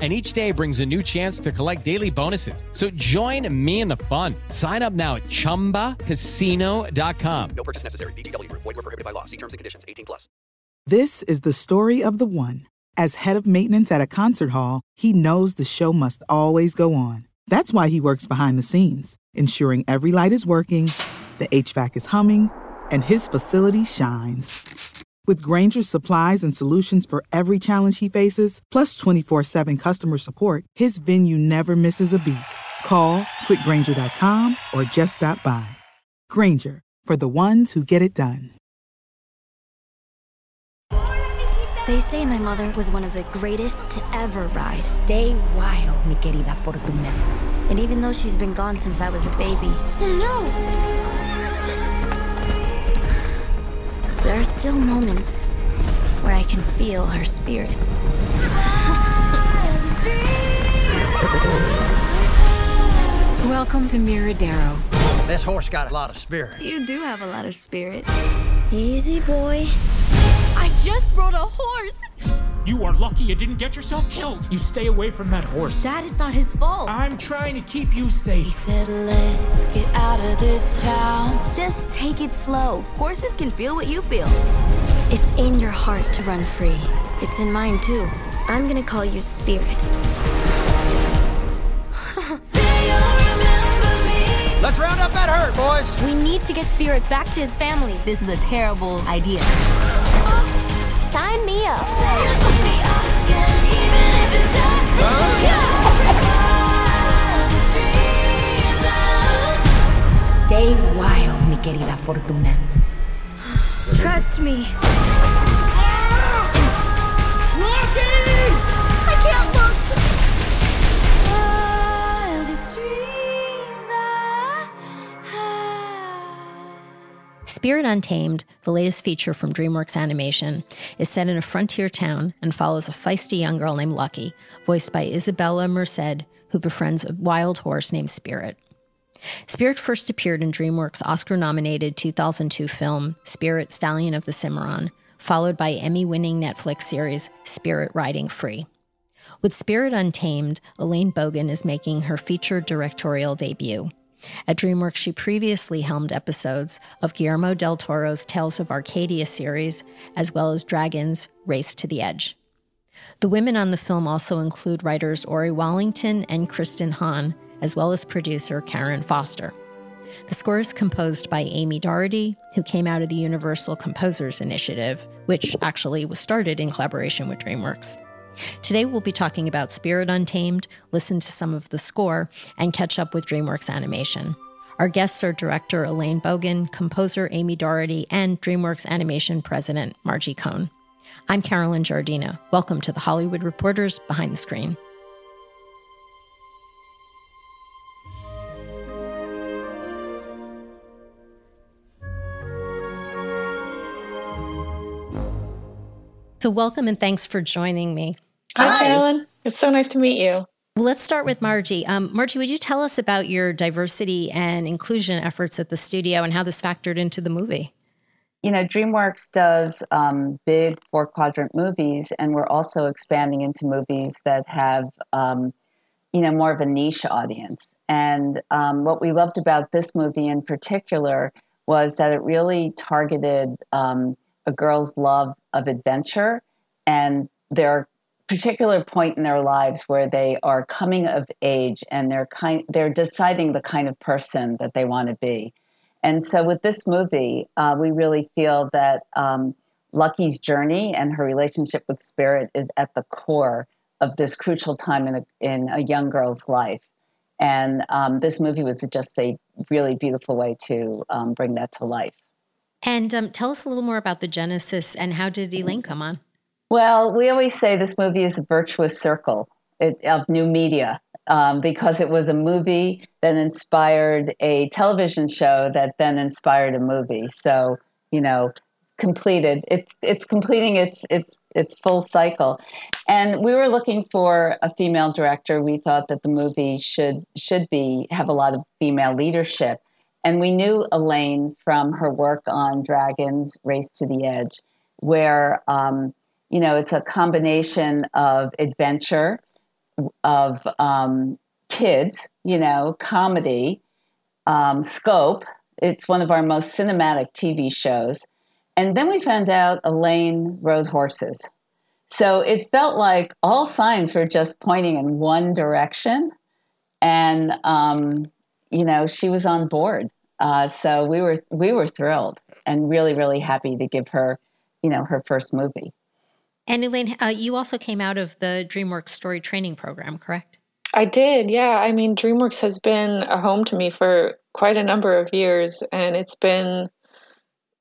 And each day brings a new chance to collect daily bonuses. So join me in the fun. Sign up now at chumbacasino.com. No purchase necessary. VGW Group. Void were prohibited by law. See terms and conditions. 18 plus. This is the story of the one. As head of maintenance at a concert hall, he knows the show must always go on. That's why he works behind the scenes, ensuring every light is working, the HVAC is humming, and his facility shines. With Grainger's supplies and solutions for every challenge he faces, plus 24 7 customer support, his venue never misses a beat. Call quickgrainger.com or just stop by. Grainger, for the ones who get it done. They say my mother was one of the greatest to ever ride. Stay wild, mi querida Fortuna. And even though she's been gone since I was a baby, oh, no! Are still moments where I can feel her spirit. Welcome to Miradero. This horse got a lot of spirit. You do have a lot of spirit. Easy, boy. I just rode a horse. You are lucky you didn't get yourself killed. You stay away from that horse. Dad, it's not his fault. I'm trying to keep you safe. He said, let's get out of this town. Just take it slow. Horses can feel what you feel. It's in your heart to run free. It's in mine, too. I'm gonna call you Spirit. Let's round up that herd, boys. We need to get Spirit back to his family. This is a terrible idea. Sign me up. Stay wild, mi querida Fortuna. Trust me. Spirit Untamed, the latest feature from DreamWorks Animation, is set in a frontier town and follows a feisty young girl named Lucky, voiced by Isabella Merced, who befriends a wild horse named Spirit. Spirit first appeared in DreamWorks' Oscar nominated 2002 film Spirit Stallion of the Cimarron, followed by Emmy winning Netflix series Spirit Riding Free. With Spirit Untamed, Elaine Bogan is making her feature directorial debut. At DreamWorks, she previously helmed episodes of Guillermo del Toro's Tales of Arcadia series, as well as Dragon's Race to the Edge. The women on the film also include writers Aury Wallington and Kristen Hahn, as well as producer Karen Foster. The score is composed by Amie Doherty, who came out of the Universal Composers Initiative, which actually was started in collaboration with DreamWorks. Today, we'll be talking about Spirit Untamed, listen to some of the score, and catch up with DreamWorks Animation. Our guests are director Elaine Bogan, composer Amie Doherty, and DreamWorks Animation president Margie Cohn. I'm Carolyn Giardina. Welcome to the Hollywood Reporters Behind the Screen. So, welcome and thanks for joining me. Hi, Carolyn. It's so nice to meet you. Well, let's start with Margie. Um, Margie, would you tell us about your diversity and inclusion efforts at the studio and how this factored into the movie? You know, DreamWorks does um, big four quadrant movies, and we're also expanding into movies that have, um, you know, more of a niche audience. And um, what we loved about this movie in particular was that it really targeted um, a girl's love of adventure and their particular point in their lives where they are coming of age and they're kind they're deciding the kind of person that they want to be. And so with this movie uh, we really feel that um, lucky's journey and her relationship with spirit is at the core of this crucial time in a, in a young girl's life. And um, this movie was just a really beautiful way to um, bring that to life. And um, tell us a little more about the genesis and how did Elaine come on? Well, we always say this movie is a virtuous circle of new media um, because it was a movie that inspired a television show that then inspired a movie. So, you know, completed. It's it's completing its its its full cycle, and we were looking for a female director. We thought that the movie should should be have a lot of female leadership, and we knew Elaine from her work on Dragons Race to the Edge, where um, you know it's a combination of adventure, of um, kids, you know, comedy, um, scope. It's one of our most cinematic TV shows and then we found out Elaine rode horses. So it felt like all signs were just pointing in one direction. And, um, you know, she was on board. Uh, so we were we were thrilled and really really happy to give her, you know, her first movie. And Elaine, uh, you also came out of the DreamWorks Story Training Program, correct? I did, yeah. I mean, DreamWorks has been a home to me for quite a number of years, and it's been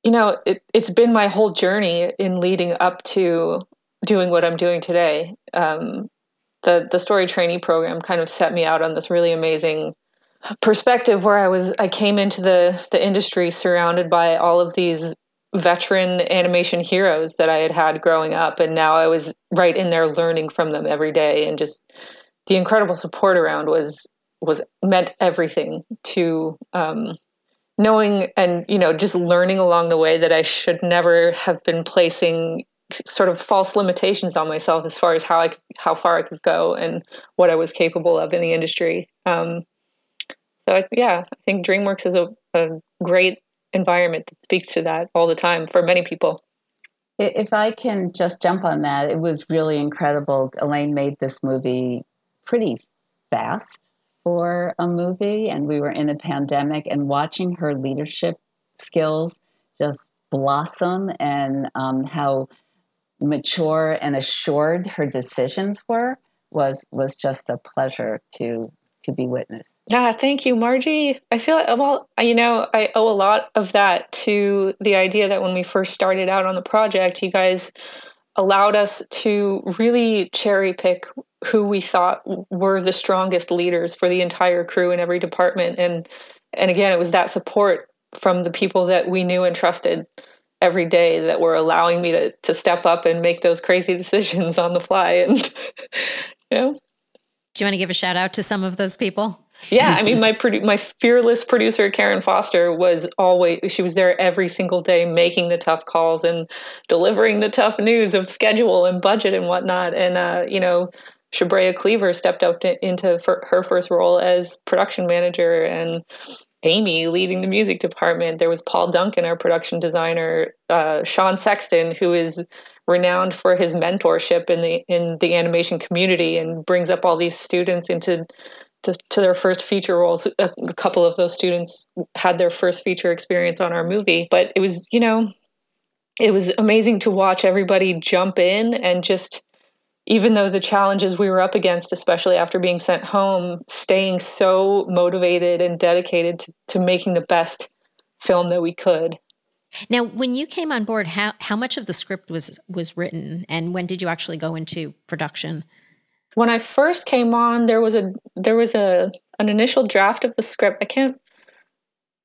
you know, it, it's been my whole journey in leading up to doing what I'm doing today. Um, the the story trainee program kind of set me out on this really amazing perspective where I was I came into the the industry surrounded by all of these veteran animation heroes that I had had growing up and now I was right in there learning from them every day and just the incredible support around was was meant everything to um, knowing and you know just learning along the way that I should never have been placing sort of false limitations on myself as far as how I how far I could go and what I was capable of in the industry. Um, so I, yeah, I think DreamWorks is a, a great environment that speaks to that all the time for many people. If I can just jump on that, it was really incredible. Elaine made this movie pretty fast for a movie and we were in a pandemic and watching her leadership skills just blossom and um, how mature and assured her decisions were was was just a pleasure to to be witnessed. Yeah, thank you, Margie. I feel like, well, you know, I owe a lot of that to the idea that when we first started out on the project, you guys allowed us to really cherry pick who we thought were the strongest leaders for the entire crew in every department and and again it was that support from the people that we knew and trusted every day that were allowing me to to step up and make those crazy decisions on the fly and you know do you want to give a shout out to some of those people yeah, I mean, my produ- my fearless producer Karen Foster was always she was there every single day, making the tough calls and delivering the tough news of schedule and budget and whatnot. And uh, you know, Shabrea Cleaver stepped up to, into her first role as production manager, and Amie leading the music department. There was Paul Duncan, our production designer, uh, Sean Sexton, who is renowned for his mentorship in the in the animation community and brings up all these students into to, to their first feature roles. A, couple of those students had their first feature experience on our movie, but it was, you know, it was amazing to watch everybody jump in and just even though the challenges we were up against, especially after being sent home, staying so motivated and dedicated to, to making the best film that we could. Now, when you came on board, how, how much of the script was was written, and when did you actually go into production? when I first came on, there was a there was a an initial draft of the script. I can't.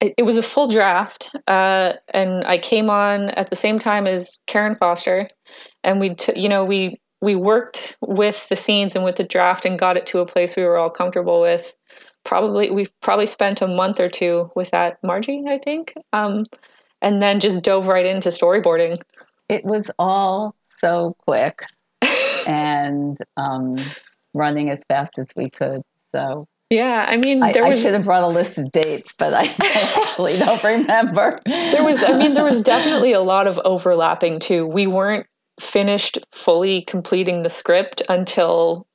It, it was a full draft, uh, and I came on at the same time as Karen Foster, and we, t- you know, we we worked with the scenes and with the draft and got it to a place we were all comfortable with. Probably we probably spent a month or two with that, Margie, I think, um, and then just dove right into storyboarding. It was all so quick and um, running as fast as we could. So yeah, I mean, I, was, I, should have brought a list of dates, but I, I actually don't remember. There was, I mean, there was definitely a lot of overlapping too. We weren't finished fully completing the script until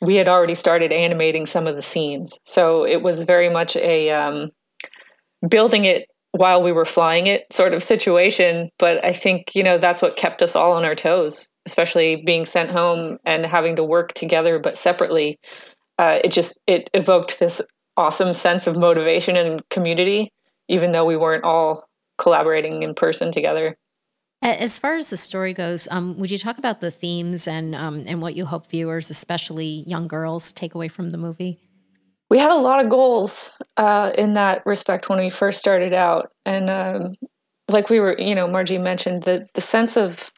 we had already started animating some of the scenes. So it was very much a um, building it while we were flying it sort of situation. But I think, you know, that's what kept us all on our toes especially being sent home and having to work together but separately uh, it just it evoked this awesome sense of motivation and community even though we weren't all collaborating in person together as far as the story goes, um, would you talk about the themes and um, and what you hope viewers, especially young girls, take away from the movie? We had a lot of goals uh, in that respect when we first started out, and um, like we were, you know, Margie mentioned the the sense of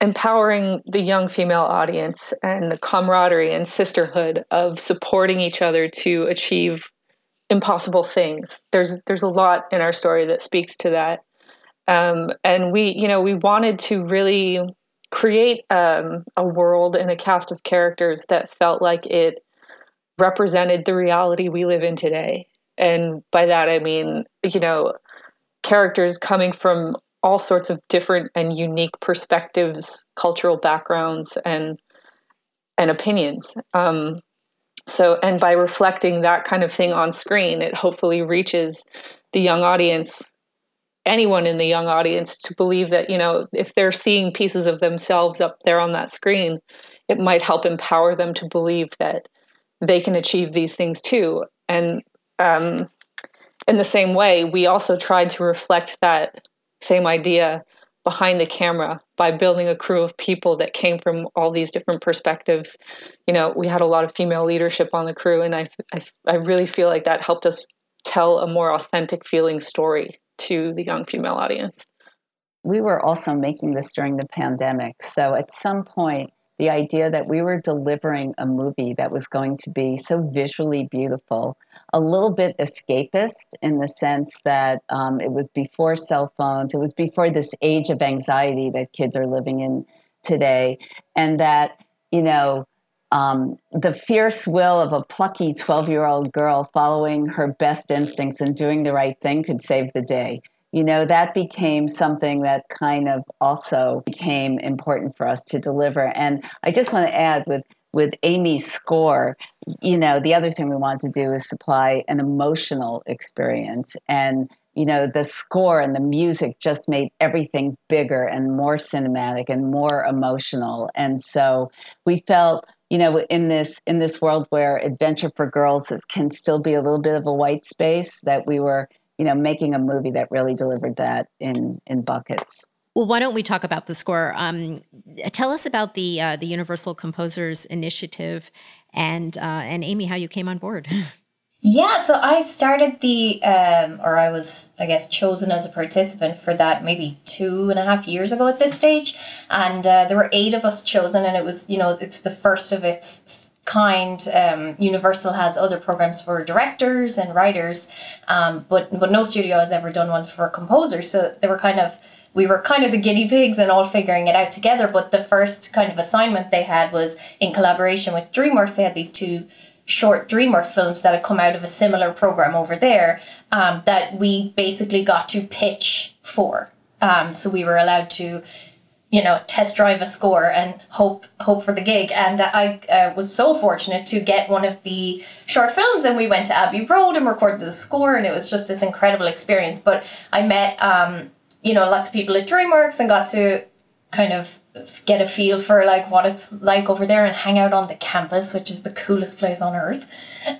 empowering the young female audience and the camaraderie and sisterhood of supporting each other to achieve impossible things. There's there's a lot in our story that speaks to that, um, and we you know we wanted to really create um, a world and a cast of characters that felt like it represented the reality we live in today. And by that I mean you know characters coming from all sorts of different and unique perspectives, cultural backgrounds, and and opinions. Um, so, and by reflecting that kind of thing on screen, it hopefully reaches the young audience, anyone in the young audience, to believe that you know if they're seeing pieces of themselves up there on that screen, it might help empower them to believe that they can achieve these things too. And um, in the same way, we also tried to reflect that same idea behind the camera by building a crew of people that came from all these different perspectives. You know, we had a lot of female leadership on the crew, and I, I, I really feel like that helped us tell a more authentic feeling story to the young female audience. We were also making this during the pandemic. So at some point, the idea that we were delivering a movie that was going to be so visually beautiful, a little bit escapist in the sense that um, it was before cell phones, it was before this age of anxiety that kids are living in today, and that, you know, um, the fierce will of a plucky 12 year old girl following her best instincts and doing the right thing could save the day you know that became something that kind of also became important for us to deliver. And i just want to add with with amie's score you know the other thing we want to do is supply an emotional experience. And you know the score and the music just made everything bigger and more cinematic and more emotional. And so we felt you know in this in this world where adventure for girls is, can still be a little bit of a white space that we were you know, making a movie that really delivered that in in buckets. Well, why don't we talk about the score? Um, tell us about the uh, the Universal Composers Initiative, and uh, and Amie, how you came on board. Yeah, so I started the, um, or I was, I guess, chosen as a participant for that maybe two and a half years ago at this stage, and uh, there were eight of us chosen, and it was, you know, it's the first of its kind. Um, Universal has other programs for directors and writers, um, but but no studio has ever done one for composers. So they were kind of we were kind of the guinea pigs and all figuring it out together. But the first kind of assignment they had was in collaboration with DreamWorks. They had these two short DreamWorks films that had come out of a similar program over there um, that we basically got to pitch for. Um, so we were allowed to you know test drive a score and hope hope for the gig. And i uh, was so fortunate to get one of the short films and we went to abbey road and recorded the score and it was just this incredible experience. But i met um, you know lots of people at dreamworks and got to kind of get a feel for like what it's like over there and hang out on the campus which is the coolest place on earth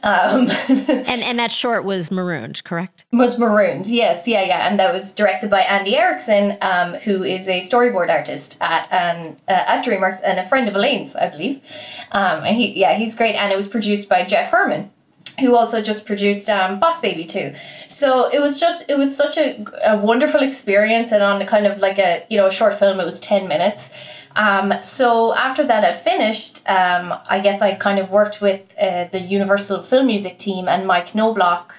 um, and and that short was marooned, correct? Was marooned, yes, yeah, yeah, and that was directed by Andy Erickson, um, who is a storyboard artist at um, uh, at DreamWorks and a friend of Elaine's, I believe. Um, and he, yeah, he's great, and it was produced by Jeff Hermann, who also just produced um, Boss Baby too. So it was just it was such a, a wonderful experience, and on a kind of like a you know a short film, it was ten minutes. Um, so after that had finished, um, I guess I kind of worked with uh, the Universal Film Music team and Mike Knobloch,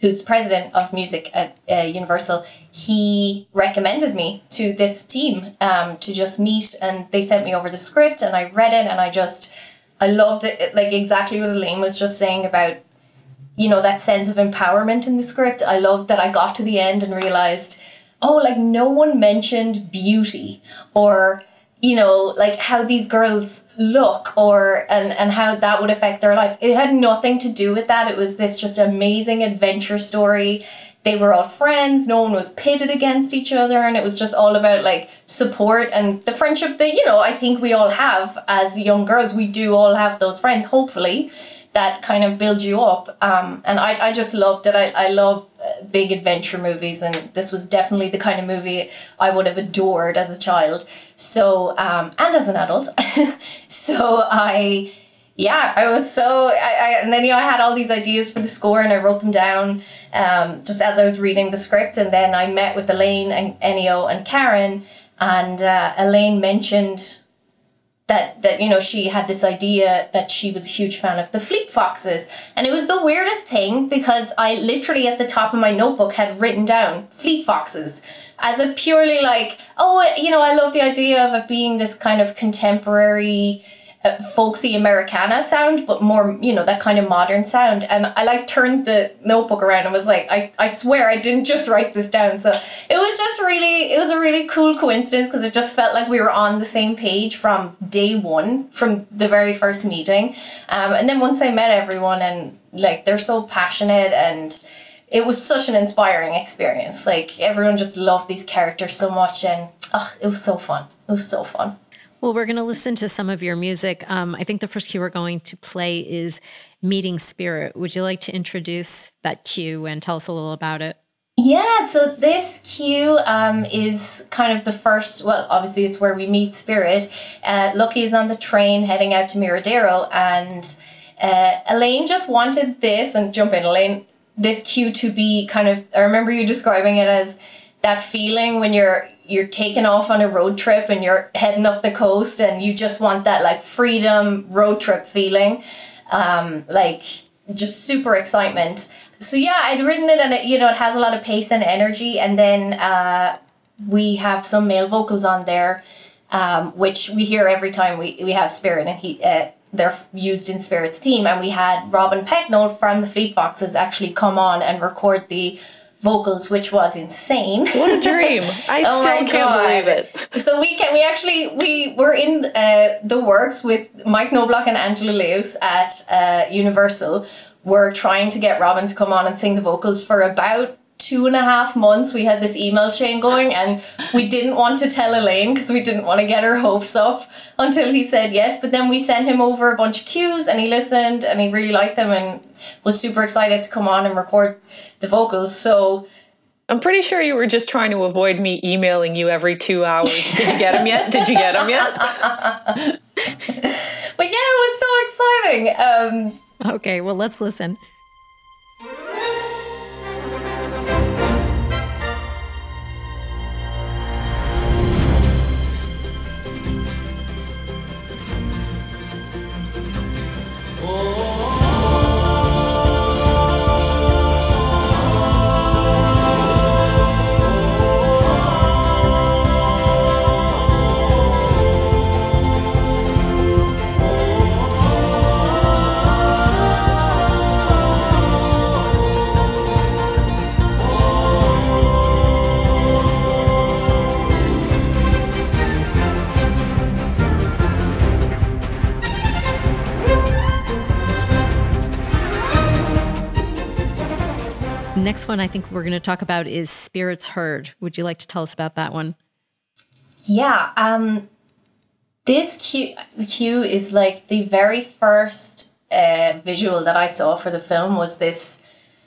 who's the president of music at uh, Universal. He recommended me to this team um, to just meet, and they sent me over the script, and I read it, and I just I loved it, like exactly what Elaine was just saying about you know that sense of empowerment in the script. I loved that I got to the end and realized, oh, like no one mentioned beauty or you know like how these girls look or and and how that would affect their life. It had nothing to do with that. It was this just amazing adventure story. They were all friends. No one was pitted against each other. And it was just all about like support and the friendship that you know i think we all have as young girls. We do all have those friends hopefully that kind of build you up. Um, and I, I just loved it. I, I love uh, big adventure movies, and this was definitely the kind of movie I would have adored as a child. So, um, and as an adult. so I, yeah, I was so, I, I, and then, you know, I had all these ideas for the score and I wrote them down. um, just as I was reading the script. And then I met with Elaine and Ennio and Karen, and uh, Elaine mentioned that that you know she had this idea that she was a huge fan of the Fleet Foxes, and it was the weirdest thing because I literally at the top of my notebook had written down Fleet Foxes as a purely like oh you know I love the idea of it being this kind of contemporary uh, folksy Americana sound, but more, you know, that kind of modern sound. And I like turned the notebook around and was like, I, I swear I didn't just write this down. So it was just really, it was a really cool coincidence because it just felt like we were on the same page from day one, from the very first meeting. Um, and then once I met everyone and like they're so passionate and it was such an inspiring experience. Like everyone just loved these characters so much and oh, it was so fun. It was so fun. Well, we're going to listen to some of your music. Um, I think the first cue we're going to play is Meeting Spirit. Would you like to introduce that cue and tell us a little about it? Yeah, so this cue um, is kind of the first, well, obviously it's where we meet Spirit. Uh, Lucky is on the train heading out to Miradero, and uh, Elaine just wanted this, and jump in, Elaine, this cue to be kind of, I remember you describing it as that feeling when you're you're taking off on a road trip and you're heading up the coast and you just want that like freedom road trip feeling um, like just super excitement. So yeah i'd written it and it you know it has a lot of pace and energy. And then uh, we have some male vocals on there um, which we hear every time we, we have spirit and he uh, they're used in spirit's theme. And we had robin pecknold from the fleet foxes actually come on and record the vocals, which was insane. What a dream! I oh still can't God. believe it. So we can we actually we were in uh, the works with Mike Knobloch and Angela Leus at uh, Universal. We're trying to get Robin to come on and sing the vocals for about two and a half months we had this email chain going and we didn't want to tell Elaine because we didn't want to get her hopes up until he said yes. But then we sent him over a bunch of cues and he listened and he really liked them and was super excited to come on and record the vocals. So I'm pretty sure you were just trying to avoid me emailing you every two hours. Did you get them yet? Did you get them yet? but yeah, it was so exciting. Um, okay, well, let's listen. Next one I think we're going to talk about is Spirits Herd. Would you like to tell us about that one? Yeah. Um, this cue, cue is like the very first uh, visual that I saw for the film was this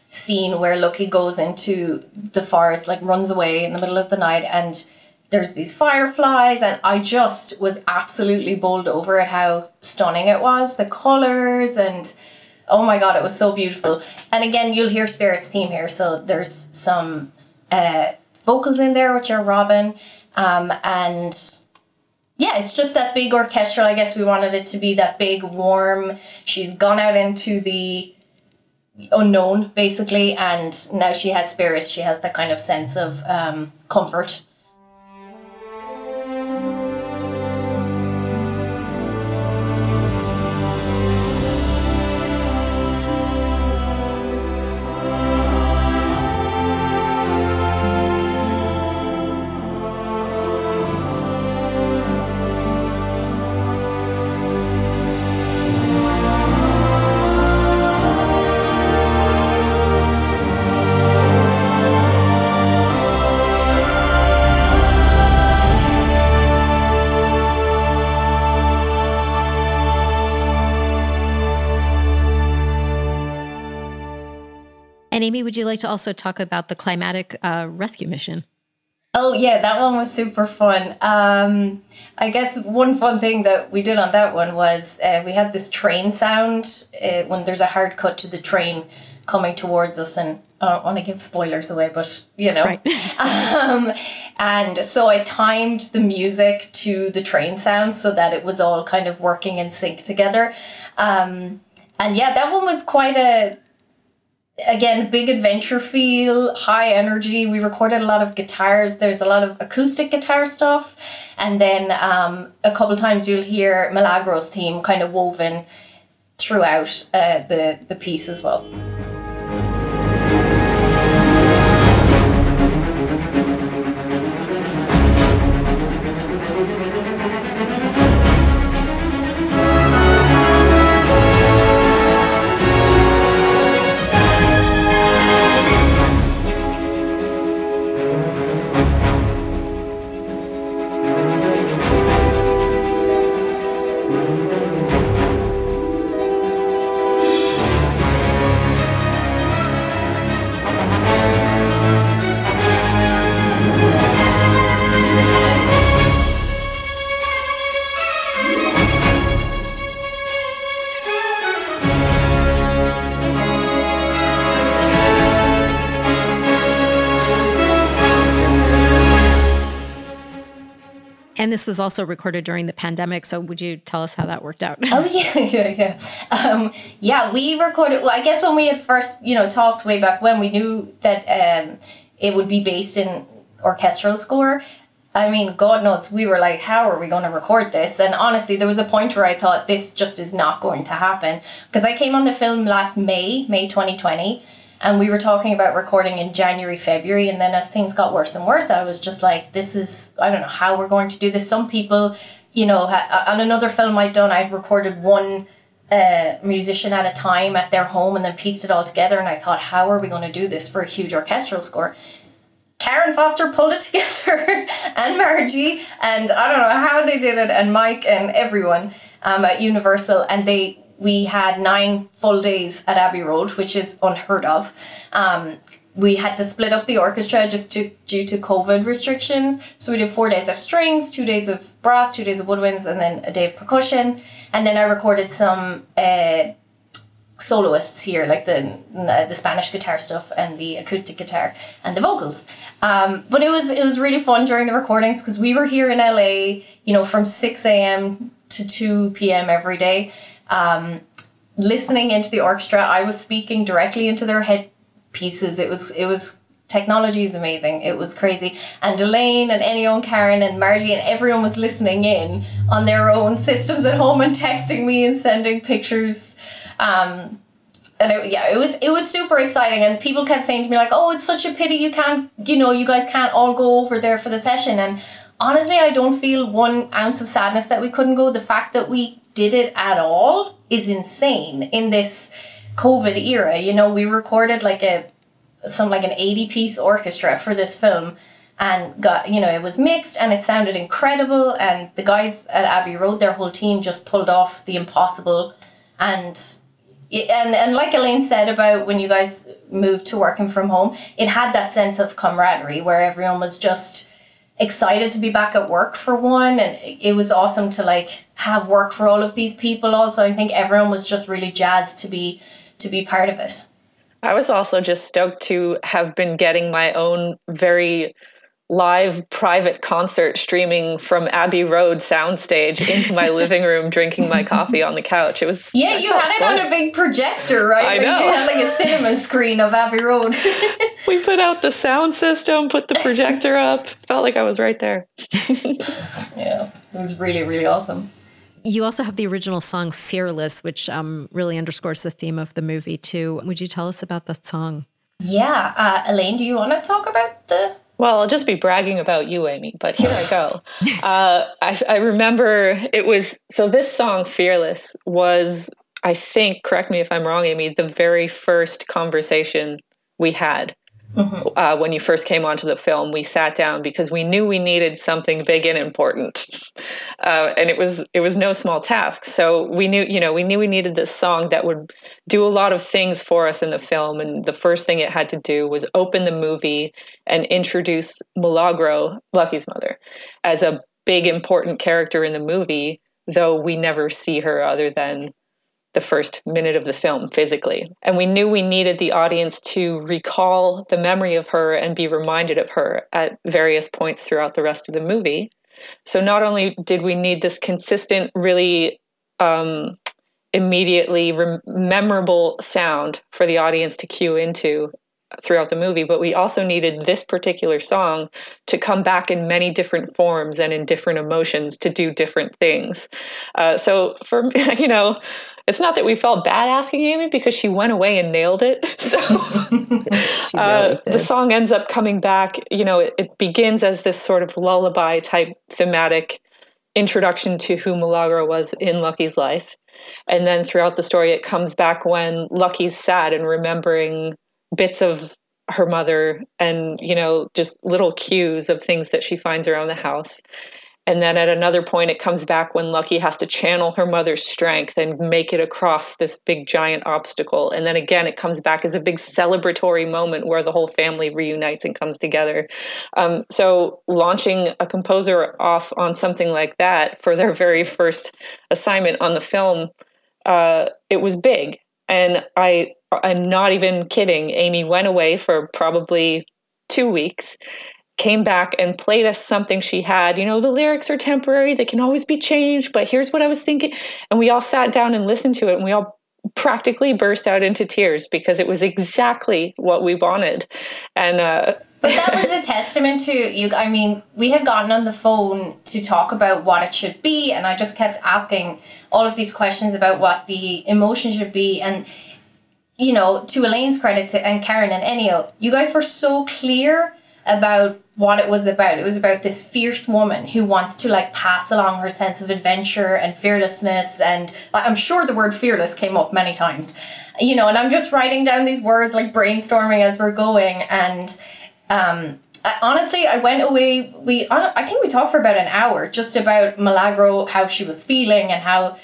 scene where Lucky goes into the forest, like runs away in the middle of the night, and there's these fireflies, and I just was absolutely bowled over at how stunning it was, the colors and oh my god, it was so beautiful. And again, you'll hear Spirit's theme here. So there's some uh, vocals in there, which are Robin, um, and yeah, it's just that big orchestral. I guess we wanted it to be that big, warm. She's gone out into the unknown, basically, and now she has spirits. She has that kind of sense of um, comfort. Would you like to also talk about the climatic uh, rescue mission? Oh yeah, that one was super fun. Um, I guess one fun thing that we did on that one was uh, we had this train sound uh, when there's a hard cut to the train coming towards us, and I don't want to give spoilers away, but you know. Right. um, and so I timed the music to the train sounds so that it was all kind of working in sync together. Um, and yeah, that one was quite a again big adventure feel high energy. We recorded a lot of guitars. There's a lot of acoustic guitar stuff. And then um, a couple times you'll hear milagros theme kind of woven throughout uh, the the piece as well And this was also recorded during the pandemic. So would you tell us how that worked out? oh yeah, yeah, yeah. Um, yeah, we recorded. Well, I guess when we had first, you know, talked way back when, we knew that um, it would be based in orchestral score. I mean, God knows, we were like, how are we going to record this? And honestly, there was a point where I thought this just is not going to happen because I came on the film last May, May 2020 and we were talking about recording in January, February, and then as things got worse and worse, I was just like, this is, I don't know how we're going to do this. Some people, you know, on another film I'd done, I'd recorded one uh, musician at a time at their home and then pieced it all together, and I thought, how are we going to do this for a huge orchestral score? Karen Foster pulled it together, and Margie, and I don't know how they did it, and Mike and everyone um, at Universal, and they we had nine full days at Abbey Road, which is unheard of. Um, we had to split up the orchestra just to, due to COVID restrictions. So we did four days of strings, two days of brass, two days of woodwinds, and then a day of percussion. And then I recorded some uh, soloists here, like the the Spanish guitar stuff and the acoustic guitar and the vocals. Um, but it was it was really fun during the recordings because we were here in LA, you know, from six a.m. to two p.m. every day um, listening into the orchestra, I was speaking directly into their headpieces. It was it was technology is amazing. It was crazy. And Elaine and Ennio and Karen and Margie and everyone was listening in on their own systems at home and texting me and sending pictures. Um, and it, yeah, it was it was super exciting. And people kept saying to me like, "Oh, it's such a pity you can't, you know, you guys can't all go over there for the session." And honestly, I don't feel one ounce of sadness that we couldn't go. The fact that we did it at all is insane in this COVID era. You know, we recorded like a some like an 80 piece orchestra for this film and got you know it was mixed and it sounded incredible and the guys at Abbey Road their whole team just pulled off the impossible and and and like Elaine said about when you guys moved to working from home it had that sense of camaraderie where everyone was just excited to be back at work for one and it was awesome to like have work for all of these people also. I think everyone was just really jazzed to be to be part of it. I was also just stoked to have been getting my own very live private concert streaming from Abbey Road soundstage into my living room, drinking my coffee on the couch. It was yeah, you had it on a big projector, right? I like know. You had like a cinema screen of Abbey Road. we put out the sound system, put the projector up. Felt like I was right there. yeah, it was really really awesome. You also have the original song "Fearless," which um, really underscores the theme of the movie too. Would you tell us about that song? Yeah, uh, Elaine, do you want to talk about the well, I'll just be bragging about you, Amie, but here I go. uh, I, I remember it was so this song, Fearless, was, I think, correct me if I'm wrong, Amie, the very first conversation we had Mm-hmm. Uh, when you first came onto the film, we sat down because we knew we needed something big and important, uh, and it was it was no small task. So we knew, you know, we knew we needed this song that would do a lot of things for us in the film. And the first thing it had to do was open the movie and introduce Milagro, Lucky's mother, as a big important character in the movie. Though we never see her other than the first minute of the film physically. And we knew we needed the audience to recall the memory of her and be reminded of her at various points throughout the rest of the movie. So not only did we need this consistent, really um, immediately rem- memorable sound for the audience to cue into throughout the movie, but we also needed this particular song to come back in many different forms and in different emotions to do different things. Uh, so for you know, it's not that we felt bad asking Amie because she went away and nailed it. So uh, the song ends up coming back. You know, it, it begins as this sort of lullaby type thematic introduction to who Milagro was in Lucky's life. And then throughout the story, it comes back when Lucky's sad and remembering bits of her mother and, you know, just little cues of things that she finds around the house. And then at another point, it comes back when Lucky has to channel her mother's strength and make it across this big giant obstacle. And then again, it comes back as a big celebratory moment where the whole family reunites and comes together. Um, so, launching a composer off on something like that for their very first assignment on the film, uh, it was big. And I, I'm not even kidding. Amie went away for probably two weeks came back and played us something she had. You know, the lyrics are temporary, they can always be changed, but here's what I was thinking. And we all sat down and listened to it and we all practically burst out into tears because it was exactly what we wanted. And uh but that was a testament to you. I mean, we had gotten on the phone to talk about what it should be, and I just kept asking all of these questions about what the emotion should be. And, you know, to Elaine's credit to, and Karen and Ennio, you guys were so clear about what it was about. It was about this fierce woman who wants to like pass along her sense of adventure and fearlessness. And I'm sure the word fearless came up many times, you know, and I'm just writing down these words like brainstorming as we're going. And um, I, honestly, I went away. We, I think we talked for about an hour just about Milagro, how she was feeling and how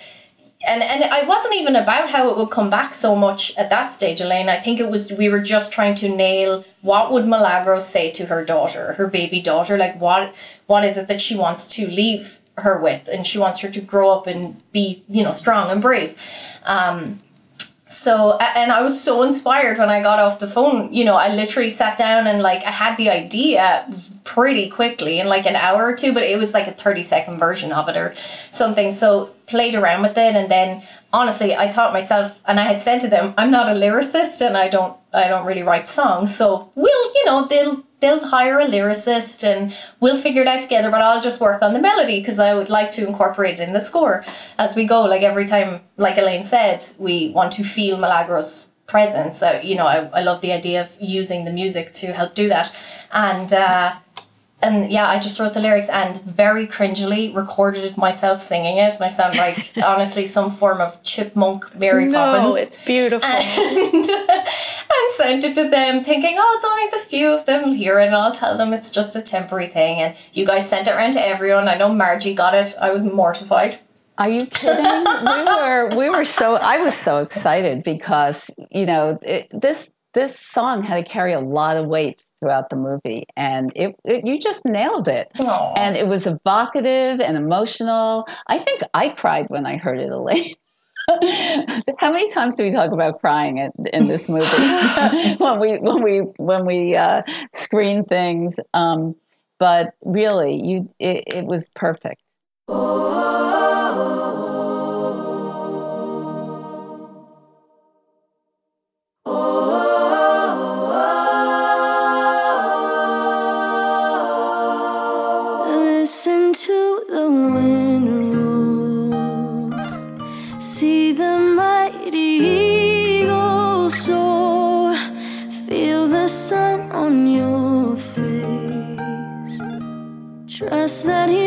and and I wasn't even about how it would come back so much at that stage, Elaine. I think it was we were just trying to nail what would Milagro say to her daughter, her baby daughter, like what what is it that she wants to leave her with, and she wants her to grow up and be you know strong and brave. Um, so and I was so inspired when I got off the phone. You know, I literally sat down and like I had the idea pretty quickly in like an hour or two, but it was like a 30 second version of it or something. So played around with it and then honestly I thought myself and I had said to them, I'm not a lyricist and I don't I don't really write songs. So we'll, you know, they'll they'll hire a lyricist and we'll figure it out together, but I'll just work on the melody because I would like to incorporate it in the score as we go. Like every time, like Elaine said, we want to feel Milagro's presence. So, you know, I, I love the idea of using the music to help do that. And uh, and yeah, I just wrote the lyrics and very cringily recorded myself singing it. And I sound like honestly some form of chipmunk Mary no, Poppins. it's beautiful. And, and sent it to them thinking, oh, it's only the few of them here and I'll tell them it's just a temporary thing. And you guys sent it around to everyone. I know Margie got it. I was mortified. Are you kidding? we were we were so I was so excited because you know it, this this song had to carry a lot of weight throughout the movie and it, it you just nailed it Aww. and it was evocative and emotional i think i cried when i heard it elaine how many times do we talk about crying in, in this movie? When we when we when we uh, screen things um, but really you it, it was perfect that you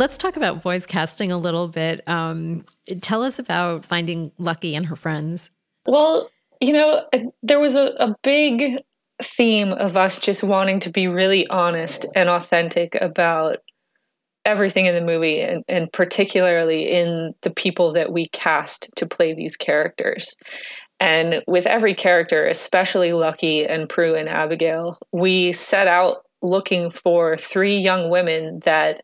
Let's talk about voice casting a little bit. Um, tell us about finding Lucky and her friends. Well, you know, there was a, a big theme of us just wanting to be really honest and authentic about everything in the movie and, and particularly in the people that we cast to play these characters. And with every character, especially Lucky and Prue and Abigail, we set out looking for three young women that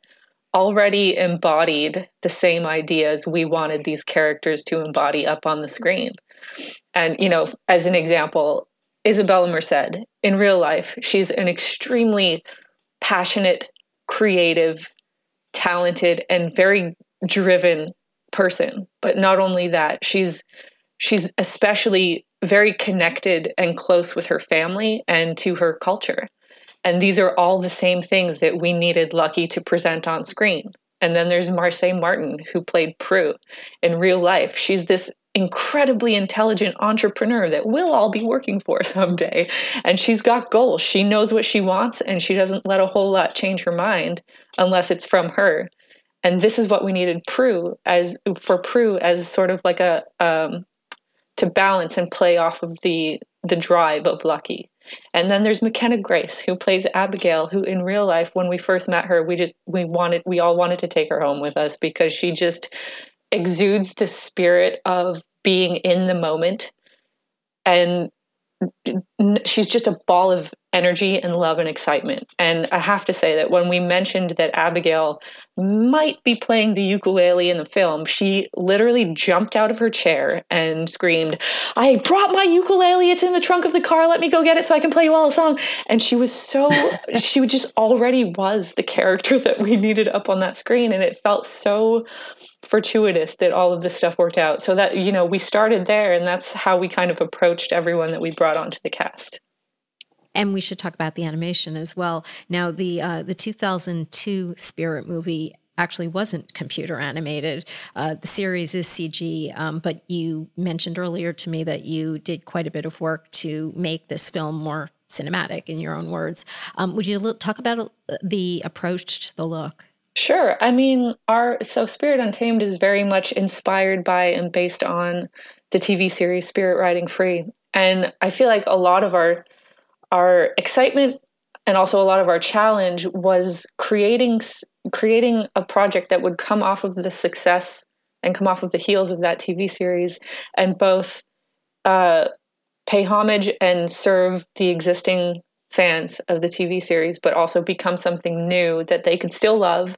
already embodied the same ideas we wanted these characters to embody up on the screen. And, you know, as an example, Isabela Merced, in real life, she's an extremely passionate, creative, talented, and very driven person. But not only that, she's she's especially very connected and close with her family and to her culture. And these are all the same things that we needed Lucky to present on screen. And then there's Marsai Martin, who played Prue in real life. She's this incredibly intelligent entrepreneur that we'll all be working for someday. And she's got goals. She knows what she wants, and she doesn't let a whole lot change her mind unless it's from her. And this is what we needed Prue as for Prue as sort of like a um, to balance and play off of the the drive of Lucky. And then there's McKenna Grace, who plays Abigail, who in real life, when we first met her, we just we wanted we all wanted to take her home with us because she just exudes the spirit of being in the moment. And she's just a ball of energy and love and excitement. And I have to say that when we mentioned that Abigail might be playing the ukulele in the film, she literally jumped out of her chair and screamed, I brought my ukulele. It's in the trunk of the car. Let me go get it so I can play you all a song. And she was so, she just already was the character that we needed up on that screen. And it felt so fortuitous that all of this stuff worked out. So that, you know, we started there and that's how we kind of approached everyone that we brought onto the cast and we should talk about the animation as well. Now, the uh, the 2002 Spirit movie actually wasn't computer animated. Uh, the series is CG, um, but you mentioned earlier to me that you did quite a bit of work to make this film more cinematic, in your own words. Um, would you talk about uh, the approach to the look? Sure. I mean, our so Spirit Untamed is very much inspired by and based on the TV series Spirit Riding Free, and I feel like a lot of our our excitement and also a lot of our challenge was creating creating a project that would come off of the success and come off of the heels of that TV series and both uh, pay homage and serve the existing fans of the TV series, but also become something new that they could still love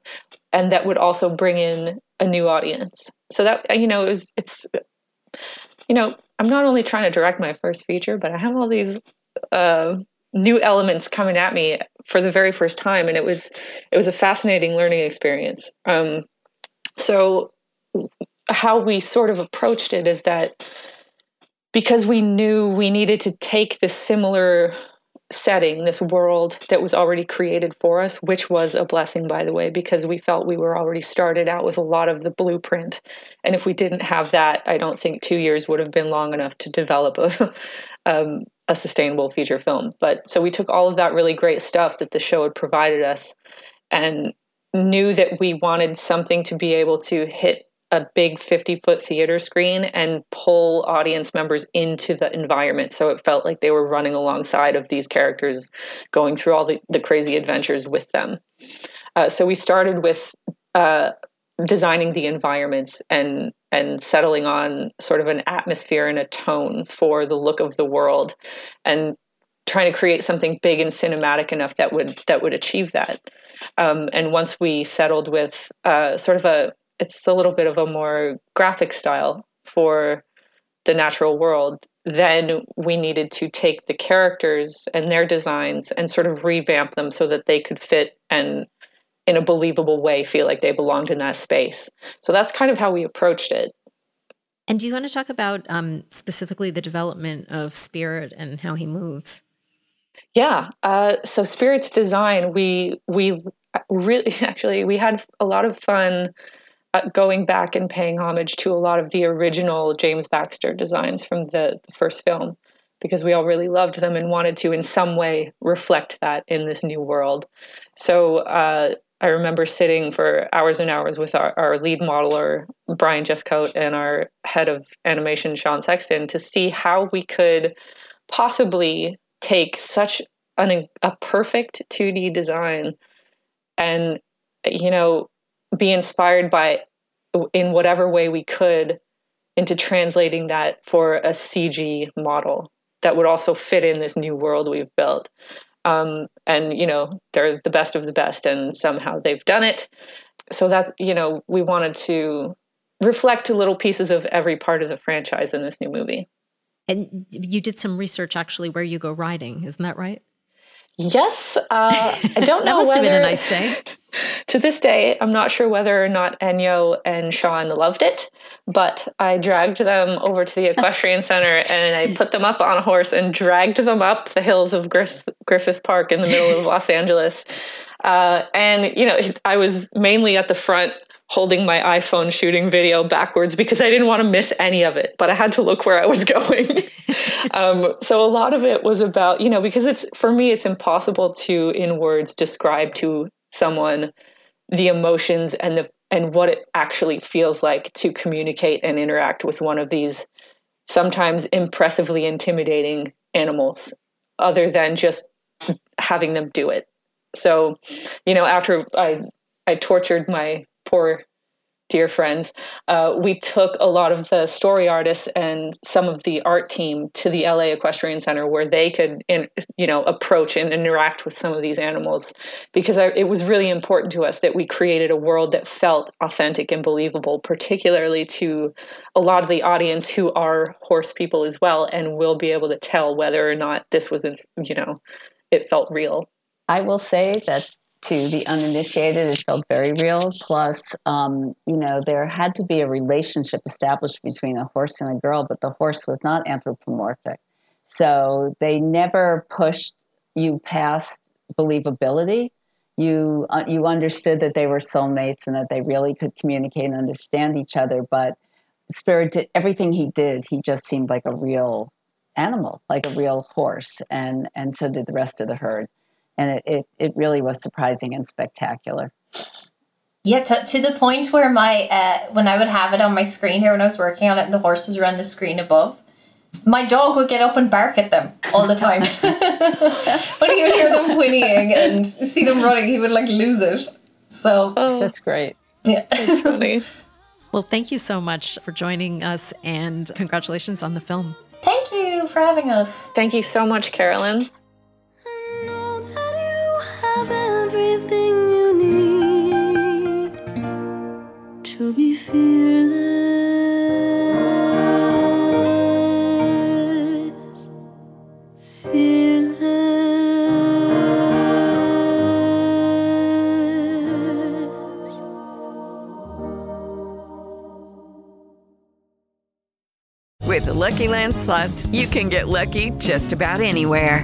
and that would also bring in a new audience. So that you know, it was it's you know, I'm not only trying to direct my first feature, but I have all these uh, new elements coming at me for the very first time, and it was it was a fascinating learning experience. Um, so, how we sort of approached it is that because we knew we needed to take this similar setting, this world that was already created for us, which was a blessing, by the way, because we felt we were already started out with a lot of the blueprint. And if we didn't have that, I don't think two years would have been long enough to develop a, um, a sustainable feature film. But so we took all of that really great stuff that the show had provided us and knew that we wanted something to be able to hit a big 50 foot theater screen and pull audience members into the environment. So it felt like they were running alongside of these characters, going through all the, the crazy adventures with them. Uh, so we started with uh, designing the environments and and settling on sort of an atmosphere and a tone for the look of the world and trying to create something big and cinematic enough that would that would achieve that. Um, and once we settled with uh, sort of a it's a little bit of a more graphic style for the natural world then we needed to take the characters and their designs and sort of revamp them so that they could fit and in a believable way feel like they belonged in that space. So that's kind of how we approached it. And do you want to talk about um, specifically the development of Spirit and how he moves? Yeah. Uh, so Spirit's design, we we really actually we had a lot of fun uh, going back and paying homage to a lot of the original James Baxter designs from the, the first film because we all really loved them and wanted to in some way reflect that in this new world. So uh, I remember sitting for hours and hours with our, our lead modeler, Brian Jeffcoat, and our head of animation, Sean Sexton, to see how we could possibly take such an, a perfect 2D design and, you know, be inspired by in whatever way we could into translating that for a CG model that would also fit in this new world we've built. Um, and you know they're the best of the best, and somehow they've done it. So that you know we wanted to reflect little pieces of every part of the franchise in this new movie. And you did some research actually where you go riding, isn't that right? Yes, uh, I don't know. that know. must whether, have been a nice day. To this day, I'm not sure whether or not Ennio and Sean loved it, but I dragged them over to the equestrian center and I put them up on a horse and dragged them up the hills of Griff- Griffith Park in the middle of Los Angeles. Uh, and you know, I was mainly at the front holding my iPhone shooting video backwards because I didn't want to miss any of it, but I had to look where I was going. um, so a lot of it was about, you know, because it's for me, it's impossible to, in words, describe to someone the emotions and the and what it actually feels like to communicate and interact with one of these sometimes impressively intimidating animals other than just having them do it. So you know after i i tortured my poor dear friends, uh, we took a lot of the story artists and some of the art team to the LA Equestrian Center where they could, in, you know, approach and interact with some of these animals because I, it was really important to us that we created a world that felt authentic and believable, particularly to a lot of the audience who are horse people as well and will be able to tell whether or not this was, you know, it felt real. I will say that to the uninitiated, it felt very real. Plus, um, you know, there had to be a relationship established between a horse and a girl, but the horse was not anthropomorphic. So they never pushed you past believability. You uh, you understood that they were soulmates and that they really could communicate and understand each other. But Spirit did everything he did. He just seemed like a real animal, like a real horse, and and so did the rest of the herd and it, it, it really was surprising and spectacular. Yeah, to, to the point where my uh, when I would have it on my screen here when I was working on it, and the horses were on the screen above. My dog would get up and bark at them all the time. when he would hear them whinnying and see them running, he would like lose it. So oh, that's great. Yeah, that's funny. well, thank you so much for joining us, and congratulations on the film. Thank you for having us. Thank you so much, Carolyn. Be fearless, fearless. With the Lucky Land slots, you can get lucky just about anywhere.